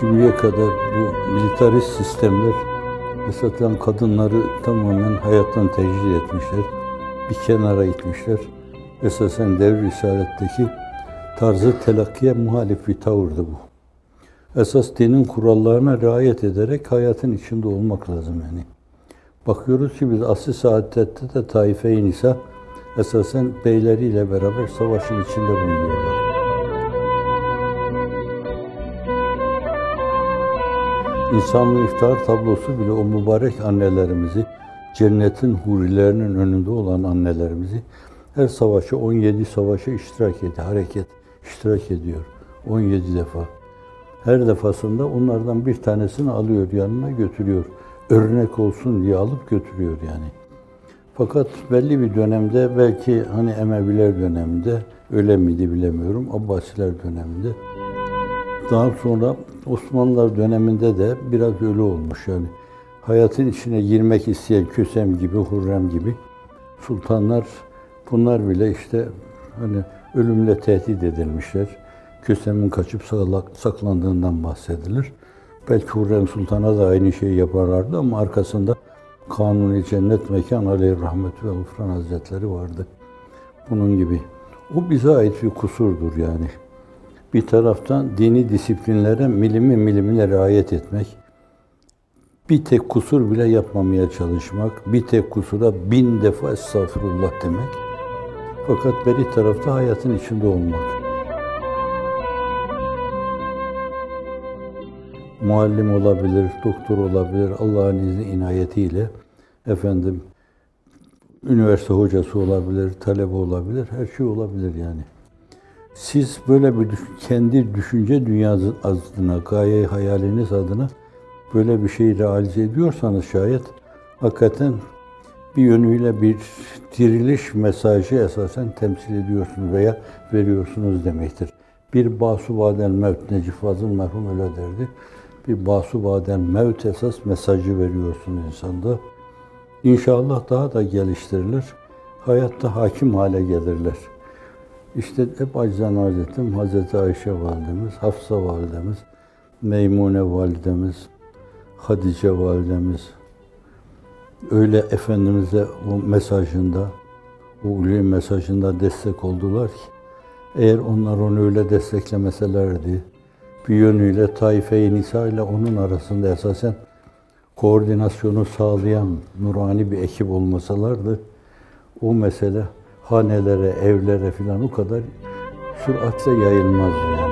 Şimdiye kadar bu militarist sistemler esasen kadınları tamamen hayattan tecrid etmişler. Bir kenara itmişler. Esasen devr risaletteki tarzı telakkiye muhalif bir tavırdı bu. Esas dinin kurallarına riayet ederek hayatın içinde olmak lazım yani. Bakıyoruz ki biz asr-ı saadette de taife-i nisa esasen beyleriyle beraber savaşın içinde bulunuyorlar. İnsanlığın iftihar tablosu bile o mübarek annelerimizi, cennetin hurilerinin önünde olan annelerimizi her savaşa 17 savaşa iştirak ediyor, hareket iştirak ediyor. 17 defa. Her defasında onlardan bir tanesini alıyor yanına götürüyor. Örnek olsun diye alıp götürüyor yani. Fakat belli bir dönemde belki hani Emeviler döneminde öyle miydi bilemiyorum. Abbasiler döneminde daha sonra Osmanlılar döneminde de biraz öyle olmuş yani. Hayatın içine girmek isteyen Kösem gibi, Hurrem gibi sultanlar bunlar bile işte hani ölümle tehdit edilmişler. Kösem'in kaçıp saklandığından bahsedilir. Belki Hurrem Sultan'a da aynı şeyi yaparlardı ama arkasında Kanuni Cennet Mekan Aleyh Rahmet ve Hazretleri vardı. Bunun gibi. O bize ait bir kusurdur yani. Bir taraftan dini disiplinlere milimi milimine riayet etmek, bir tek kusur bile yapmamaya çalışmak, bir tek kusura bin defa estağfurullah demek. Fakat beri tarafta hayatın içinde olmak. Muallim olabilir, doktor olabilir, Allah'ın izni inayetiyle efendim üniversite hocası olabilir, talebe olabilir, her şey olabilir yani. Siz böyle bir kendi düşünce dünyası adına, gaye hayaliniz adına böyle bir şeyi realize ediyorsanız şayet hakikaten bir yönüyle bir diriliş mesajı esasen temsil ediyorsunuz veya veriyorsunuz demektir. Bir basu badel mevt, Necip Fazıl merhum öyle derdi. Bir basu badel mevt esas mesajı veriyorsunuz insanda. İnşallah daha da geliştirilir. Hayatta hakim hale gelirler. İşte hep acizan arz ettim. Hazreti Ayşe validemiz, Hafsa validemiz, Meymune validemiz, Hadice validemiz, öyle Efendimiz'e o mesajında, o ulvi mesajında destek oldular ki, eğer onlar onu öyle desteklemeselerdi, bir yönüyle Taife-i Nisa ile onun arasında esasen koordinasyonu sağlayan nurani bir ekip olmasalardı, o mesele hanelere, evlere filan o kadar süratle yayılmazdı yani.